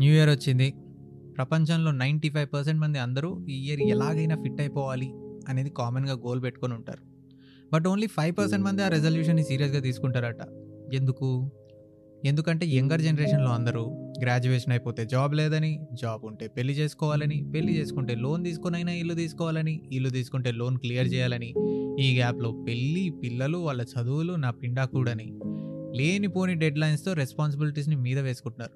New year వచ్చింది. ప్రపంచంలో ninety five percent మంది అందరూ ఈ ఇయర్ ఎలాగైనా ఫిట్ అయిపోవాలి అనేది కామన్గా గోల్ పెట్టుకొని ఉంటారు. బట్ ఓన్లీ ఫైవ్ పర్సెంట్ మంది ఆ రెజల్యూషన్ని సీరియస్గా తీసుకుంటారట. ఎందుకు? ఎందుకంటే యంగర్ జనరేషన్లో అందరూ గ్రాడ్యుయేషన్ అయిపోతే జాబ్ లేదని జాబ్ ఉంటే పెళ్ళి చేసుకోవాలని పెళ్ళి చేసుకుంటే లోన్ తీసుకునైనా ఇల్లు తీసుకోవాలని ఇల్లు తీసుకుంటే లోన్ క్లియర్ చేయాలని ఈ గ్యాప్లో పెళ్ళి పిల్లలు వాళ్ళ చదువులు నా పిండా కూడని లేనిపోని డెడ్ లైన్స్తో రెస్పాన్సిబిలిటీస్ని మీద వేసుకుంటున్నారు.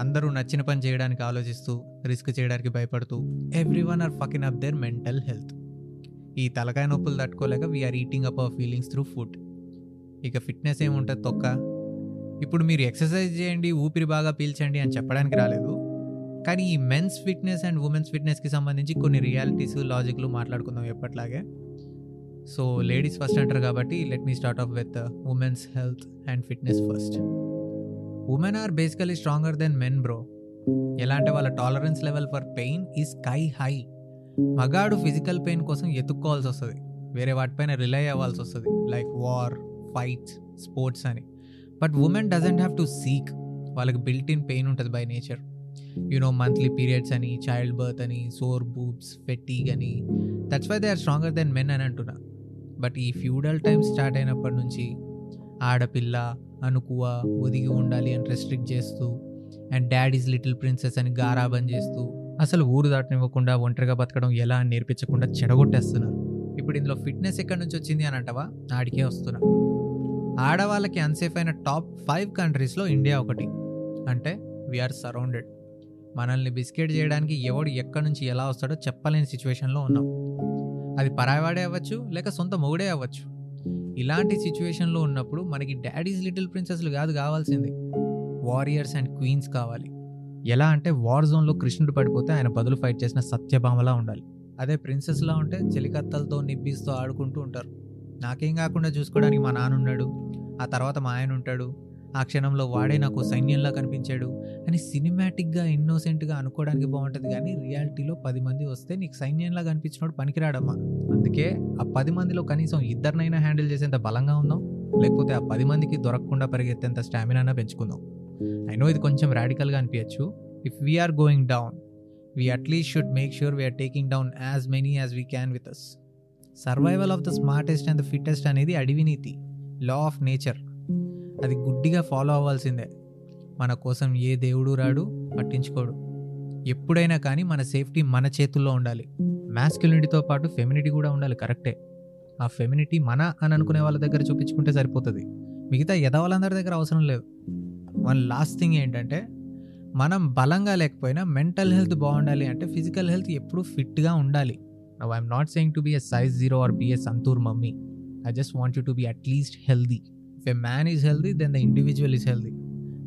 అందరూ నచ్చిన పని చేయడానికి ఆలోచిస్తూ రిస్క్ చేయడానికి భయపడుతూ everyone are fucking up their mental health. ఈ తలకాయ నొప్పులు తట్టుకోలేక we are eating up our feelings through food ఇక ఫిట్నెస్ ఏముంటుంది తొక్క? ఇప్పుడు మీరు ఎక్సర్సైజ్ చేయండి ఊపిరి బాగా పీల్చండి అని చెప్పడానికి రాలేదు. కానీ ఈ మెన్స్ ఫిట్నెస్ అండ్ ఉమెన్స్ ఫిట్నెస్కి సంబంధించి కొన్ని రియాలిటీస్ లాజిక్లు మాట్లాడుకుందాం ఎప్పట్లాగే. సో లేడీస్ ఫస్ట్ అంటారు కాబట్టి let me start off with women's health and fitness first women are basically stronger than men bro ఎలా అంటే వాళ్ళ టాలరెన్స్ లెవెల్ ఫర్ పెయిన్ ఈ స్కై హై మగాడు ఫిజికల్ పెయిన్ కోసం ఎత్తుక్కోవాల్సి వస్తుంది. వేరే వాటిపైన రిలై అవ్వాల్సి వస్తుంది. లైక్ వార్ ఫైట్స్ స్పోర్ట్స్ అని. But women doesn't have to seek వాళ్ళకి బిల్ట్ ఇన్ పెయిన్ ఉంటుంది by nature you know monthly periods అని చైల్డ్ బర్త్ అని సోర్ బూబ్స్ ఫెట్టీగ్ అని. That's why they are stronger than men అని అంటున్నా. బట్ ఈ feudal time start అయినప్పటి నుంచి ఆడపిల్ల అనుకువ ఒదిగి ఉండాలి అని రెస్ట్రిక్ట్ చేస్తూ అండ్ డాడీస్ లిటిల్ ప్రిన్సెస్ అని గారాబం చేస్తూ అసలు ఊరు దాటనివ్వకుండా ఒంటరిగా బతకడం ఎలా అని నేర్పించకుండా చెడగొట్టేస్తున్నారు. ఇప్పుడు ఇందులో ఫిట్నెస్ ఎక్కడి నుంచి వచ్చింది అని అంటవా? ఆడికే వస్తున్నా. ఆడవాళ్ళకి అన్సేఫ్ అయిన టాప్ ఫైవ్ కంట్రీస్లో ఇండియా ఒకటి. అంటే వీఆర్ సరౌండెడ్ మనల్ని బిస్కెట్ చేయడానికి ఎవడు ఎక్కడి నుంచి ఎలా వస్తాడో చెప్పలేని సిచ్యువేషన్లో ఉన్నాం. అది పరాయవాడే అవ్వచ్చు లేక సొంత మొగుడే అవ్వచ్చు. ఇలాంటి సిచ్యువేషన్లో ఉన్నప్పుడు మనకి డాడీస్ లిటిల్ ప్రిన్సెస్లు కాదు కావాల్సింది. వారియర్స్ అండ్ క్వీన్స్ కావాలి. ఎలా అంటే వార్ జోన్లో కృష్ణుడు పడిపోతే ఆయన బదులు ఫైట్ చేసిన సత్యభామలా ఉండాలి. అదే ప్రిన్సెస్లా ఉంటే చెలికత్తలతో నిప్పిస్తూ ఆడుకుంటూ ఉంటారు. నాకేం కాకుండా చూసుకోవడానికి మా నాన్న ఉన్నాడు ఆ తర్వాత మా ఆయన ఉంటాడు ఆ క్షణంలో వాడే నాకు సైన్యంలా కనిపించాడు. అని సినిమాటిక్గా ఇన్నోసెంట్గా అనుకోవడానికి బాగుంటుంది కానీ రియాలిటీలో పది మంది వస్తే నీకు సైన్యంలా కనిపించినోడు పనికిరాడమ్మా. అందుకే ఆ పది మందిలో కనీసం ఇద్దరినైనా హ్యాండిల్ చేసేంత బలంగా ఉందాం. లేకపోతే ఆ పది మందికి దొరకకుండా పరిగెత్తేంత స్టామినా పెంచుకుందాం. అయినో ఇది కొంచెం రాడికల్గా అనిపించచ్చు if we're going down we at least should make sure we're taking down as many as we can with us survival of the smartest and the fittest అనేది అడవి నీతి. లా ఆఫ్ నేచర్ అది గుడ్డిగా follow అవ్వాల్సిందే. మన కోసం ఏ దేవుడు రాడు పట్టించుకోడు. ఎప్పుడైనా కానీ మన సేఫ్టీ మన చేతుల్లో ఉండాలి. మ్యాస్క్యులినిటీతో పాటు ఫెమినిటీ కూడా ఉండాలి కరెక్టే ఆ ఫెమినిటీ మన అని అనుకునే వాళ్ళ దగ్గర చూపించుకుంటే సరిపోతుంది. మిగతా ఎదవాళ్ళందరి దగ్గర అవసరం లేదు. వన్ లాస్ట్ థింగ్ ఏంటంటే మనం బలంగా లేకపోయినా మెంటల్ హెల్త్ బాగుండాలి అంటే ఫిజికల్ హెల్త్ ఎప్పుడూ ఫిట్గా ఉండాలి. I'm not saying to be a size zero or be a Santoor mummy I just want you to be at least healthy if a man is healthy then the individual is healthy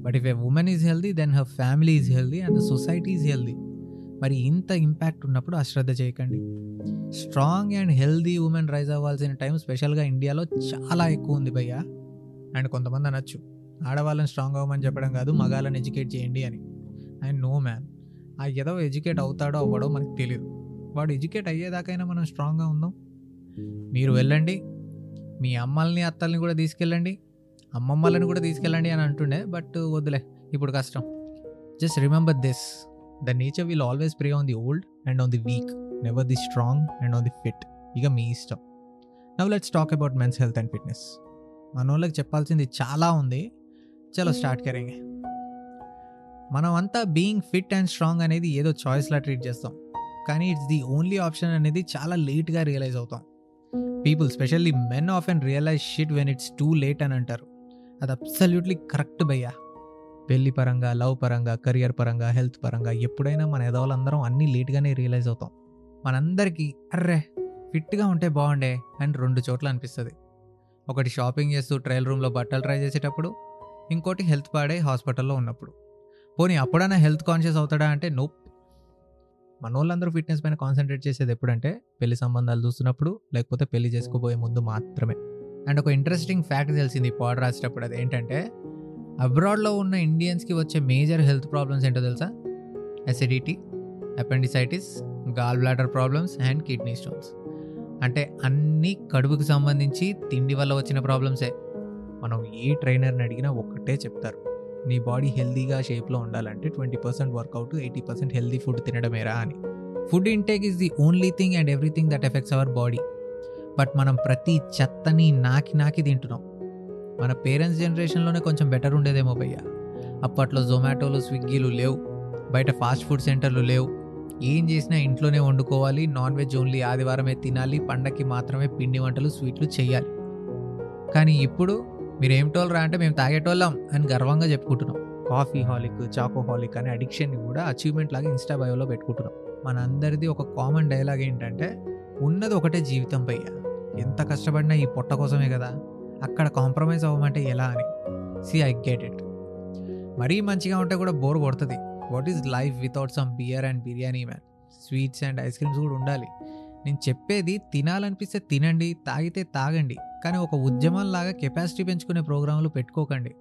but if a woman is healthy then her family is healthy and the society is healthy మరి ఇంత impact ఉన్నప్పుడు అశ్రద్ధ చేయకండి. Strong and healthy women rise అవ్వాల్సిన time స్పెషల్గా ఇండియాలో చాలా ఎక్కువ ఉంది భయ్య. అండ్ కొంతమంది అనొచ్చు. ఆడవాళ్ళని స్ట్రాంగ్ అవ్వమని చెప్పడం కాదు మగాళ్ళని ఎడ్యుకేట్ చేయండి అని. అండ్ నో మ్యాన్ ఆ ఏదో ఎడ్యుకేట్ అవుతాడో అవ్వడో మనకు తెలియదు వాడు ఎడ్యుకేట్ అయ్యేదాకైనా మనం స్ట్రాంగ్గా ఉందాం. మీరు వెళ్ళండి. మీ అమ్మల్ని అత్తల్ని కూడా తీసుకెళ్ళండి. అమ్మమ్మలని కూడా తీసుకెళ్ళండి అని అంటుండే బట్ వద్దులే ఇప్పుడు కష్టం. Just remember this the nature will always prey on the old and on the weak never the strong and on the fit ఇక మీ ఇష్టం. Now let's talk about men's health and fitness మన వాళ్ళకి చెప్పాల్సింది చాలా ఉంది. చలో స్టార్ట్ కరేంగే. మనం అంతా బీయింగ్ ఫిట్ అండ్ స్ట్రాంగ్ అనేది ఏదో చాయిస్లా ట్రీట్ చేస్తాం. కానీ ఇట్స్ ది ఓన్లీ ఆప్షన్ అనేది చాలా లేట్గా రియలైజ్ అవుతాం. People specially men of and realize shit when it's too late అని అంటారు. అది అబ్సల్యూట్లీ కరెక్ట్ భయ్యా. పెళ్ళి పరంగా లవ్ పరంగా కెరియర్ పరంగా హెల్త్ పరంగా ఎప్పుడైనా మన ఎదవాళ్ళందరం అన్నీ లేట్గానే రియలైజ్ అవుతాం. మనందరికీ అర్రే ఫిట్గా ఉంటే బాగుండే అని రెండు చోట్ల అనిపిస్తుంది. ఒకటి షాపింగ్ చేస్తూ ట్రయల్ రూమ్లో బట్టలు ట్రై చేసేటప్పుడు ఇంకోటి హెల్త్ పాడే హాస్పిటల్లో ఉన్నప్పుడు. పోనీ అప్పుడైనా హెల్త్ కాన్షియస్ అవుతాడా అంటే నోప్ మన వాళ్ళందరూ ఫిట్నెస్ పైన కాన్సన్ట్రేట్ చేసేది ఎప్పుడంటే పెళ్ళి సంబంధాలు చూస్తున్నప్పుడు లేకపోతే పెళ్ళి చేసుకోబోయే ముందు మాత్రమే. అండ్ ఒక ఇంట్రెస్టింగ్ ఫ్యాక్ట్ తెలిసింది ఈ పాడ్ రాసేటప్పుడు అది ఏంటంటే అబ్రాడ్లో ఉన్న ఇండియన్స్కి వచ్చే మేజర్ హెల్త్ ప్రాబ్లమ్స్ ఏంటో తెలుసా? Acidity appendicitis gall bladder problems and kidney stones అంటే అన్ని కడుపుకి సంబంధించి తిండి వల్ల వచ్చిన ప్రాబ్లమ్సే మనం ఏ ట్రైనర్ని అడిగినా ఒక్కటే చెప్తారు. నీ బాడీ హెల్దీగా షేప్లో ఉండాలంటే twenty percent workout eighty percent healthy food తినడమేరా అని. Food intake is the only thing and everything that affects our body. But మనం ప్రతి చెత్తని నాకి నాకి తింటున్నాం. మన పేరెంట్స్ జనరేషన్లోనే కొంచెం బెటర్ ఉండేదేమో భయ్య. అప్పట్లో జొమాటోలు స్విగ్గీలు లేవు. బయట ఫాస్ట్ ఫుడ్ సెంటర్లు లేవు. ఏం చేసినా ఇంట్లోనే వండుకోవాలి నాన్ వెజ్ ఓన్లీ ఆదివారమే తినాలి పండక్కి మాత్రమే పిండి వంటలు స్వీట్లు చేయాలి. కానీ ఇప్పుడు మీరు ఏమిటోళ్ళు రా అంటే మేము తాగేటోళ్ళం అని గర్వంగా చెప్పుకుంటున్నాం. కాఫీ హాలిక్ చాకో హాలిక్ అనే అడిక్షన్ని కూడా అచీవ్మెంట్ లాగా ఇన్స్టా బయోలో పెట్టుకుంటున్నాం. మన అందరిది ఒక కామన్ డైలాగ్ ఏంటంటే ఉన్నది ఒకటే జీవితం పయ్య. ఎంత కష్టపడినా ఈ పొట్ట కోసమే కదా. అక్కడ కాంప్రమైజ్ అవ్వమంటే ఎలా అని. సి ఐ గెట్ ఇట్ మరీ మంచిగా ఉంటే కూడా బోర్ కొడుతుంది. What is life without some beer and biryani man sweets and ice creams కూడా ఉండాలి. నేను చెప్పేది తినాలనిపిస్తే తినండి తాగితే తాగండి కానీ ఒక ఉద్యమంలాగా కెపాసిటీ పెంచుకునే ప్రోగ్రాంలు పెట్టుకోకండి.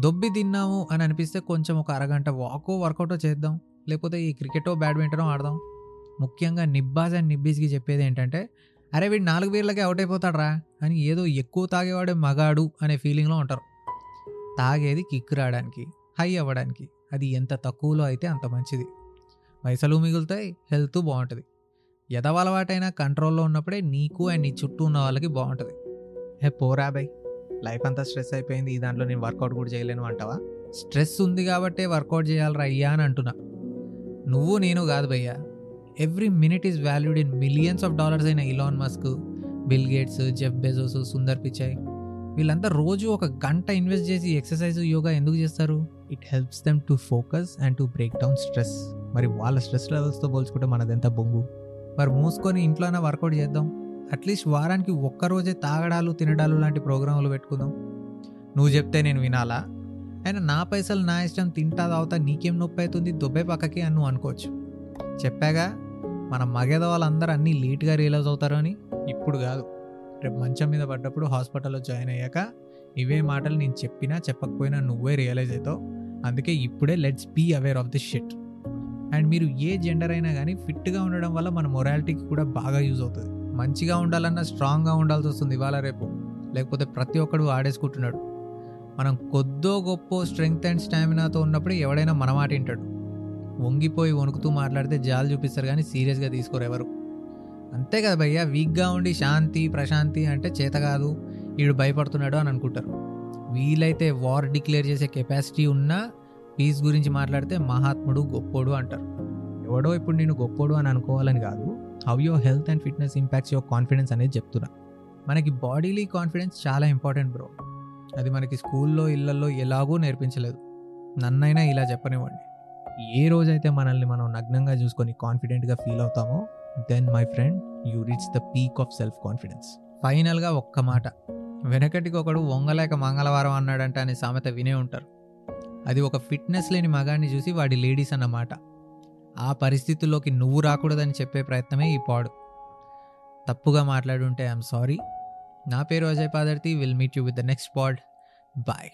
దొబ్బి తిన్నాము అని అనిపిస్తే కొంచెం ఒక అరగంట వాకో వర్కౌటో చేద్దాం లేకపోతే ఈ క్రికెటో బ్యాడ్మింటనో ఆడదాం. ముఖ్యంగా నిబ్బాజ్ అండ్ నిబ్బీస్కి చెప్పేది ఏంటంటే అరే వీడు నాలుగు బీర్లకే అవుట్ అయిపోతాడ్రా అని ఏదో ఎక్కువ తాగేవాడే మగాడు అనే ఫీలింగ్లో ఉంటారు. తాగేది కిక్ రావడానికి హై అవ్వడానికి అది ఎంత తక్కువలో అయితే అంత మంచిది. పైసలు మిగులుతాయి హెల్త్ బాగుంటుంది. ఎదవలవాటైనా కంట్రోల్లో ఉన్నప్పుడే నీకు అండ్ నీ చుట్టూ ఉన్న వాళ్ళకి బాగుంటుంది. హే పోరా బై. లైఫ్ అంతా స్ట్రెస్ అయిపోయింది. ఈ దాంట్లో నేను వర్కౌట్ కూడా చేయలేను అంటావా? స్ట్రెస్ ఉంది కాబట్టే వర్కౌట్ చేయాలరా అయ్యా అని అంటున్నా. నువ్వు నేను కాదు భయ్యా. Every minute is valued in millions of dollars అయిన Elon Musk Bill Gates Jeff Bezos Sundar Pichai వీళ్ళంతా రోజు ఒక గంట ఇన్వెస్ట్ చేసి ఎక్సర్సైజ్ యోగా ఎందుకు చేస్తారు? It helps them to focus and to break down stress మరి వాళ్ళ స్ట్రెస్ లెవెల్స్తో పోల్చుకుంటే మనదెంత బొంగు? మరి మూసుకొని ఇంట్లోనే వర్కౌట్ చేద్దాం. అట్లీస్ట్ వారానికి ఒక్కరోజే తాగడాలు తినడాలు లాంటి ప్రోగ్రాంలు పెట్టుకుందాం. నువ్వు చెప్తే నేను వినాలా? అయినా నా పైసలు నా ఇష్టం తింటా తాగుతా నీకేం నొప్పి అవుతుంది దొబ్బే పక్కకి అని నువ్వు అనుకోవచ్చు. చెప్పాగా మన మగేద వాళ్ళందరూ అన్నీ లేట్గా రియలైజ్ అవుతారు అని ఇప్పుడు కాదు. రేపు మంచం మీద పడ్డప్పుడు హాస్పిటల్లో జాయిన్ అయ్యాక ఇవే మాటలు నేను చెప్పినా చెప్పకపోయినా నువ్వే రియలైజ్ అవుతావు. అందుకే ఇప్పుడే let's be aware of this shit. And మీరు ఏ జెండర్ అయినా కానీ ఫిట్గా ఉండడం వల్ల మన మొరాలిటీకి కూడా బాగా యూజ్ అవుతుంది. మంచిగా ఉండాలన్నా స్ట్రాంగ్గా ఉండాల్సి వస్తుంది ఇవాళ రేపు. లేకపోతే ప్రతి ఒక్కడు ఆడేసుకుంటున్నాడు. మనం కొద్దో గొప్ప స్ట్రెంగ్త్ అండ్ స్టామినాతో ఉన్నప్పుడు ఎవడైనా మన మాట వింటాడు. వంగిపోయి వణుకుతూ మాట్లాడితే జాలు చూపిస్తారు కానీ సీరియస్గా తీసుకోరు ఎవరు. అంతే కదా భయ్య వీక్గా ఉండి శాంతి ప్రశాంతి అంటే చేత కాదు వీడు భయపడుతున్నాడు అని అనుకుంటారు. వీలైతే వార్ డిక్లేర్ చేసే కెపాసిటీ ఉన్నా పీస్ గురించి మాట్లాడితే మహాత్ముడు గొప్పోడు అంటారు. ఎవడో ఇప్పుడు నేను గొప్పోడు అని అనుకోవాలని కాదు how your health and fitness impacts your confidence అనేది చెప్తున్నా. మనకి బాడీలీ కాన్ఫిడెన్స్ చాలా ఇంపార్టెంట్ బ్రో అది మనకి స్కూల్లో ఇళ్ళలో ఎలాగో నేర్పించలేదు. నన్నైనా ఇలా చెప్పనివ్వండి. ఏ రోజైతే మనల్ని మనం నగ్నంగా చూసుకొని కాన్ఫిడెంట్గా ఫీల్ అవుతామో then my friend you reach the peak of self confidence ఫైనల్గా ఒక్క మాట. వెనకటికి ఒకడు వంగలేక మంగళవారం అన్నాడంట అనే సామెత వినే ఉంటారు. అది ఒక ఫిట్నెస్ లేని మగాన్ని చూసి వాడి లేడీస్ అన్నమాట. ఆ పరిస్థితుల్లోకి నువ్వు రాకూడదని చెప్పే ప్రయత్నమే ఈ పాడు. తప్పుగా మాట్లాడుంటే ఐఎమ్ సారీ నా పేరు Ajay Padarthi. Will meet you with the next pod bye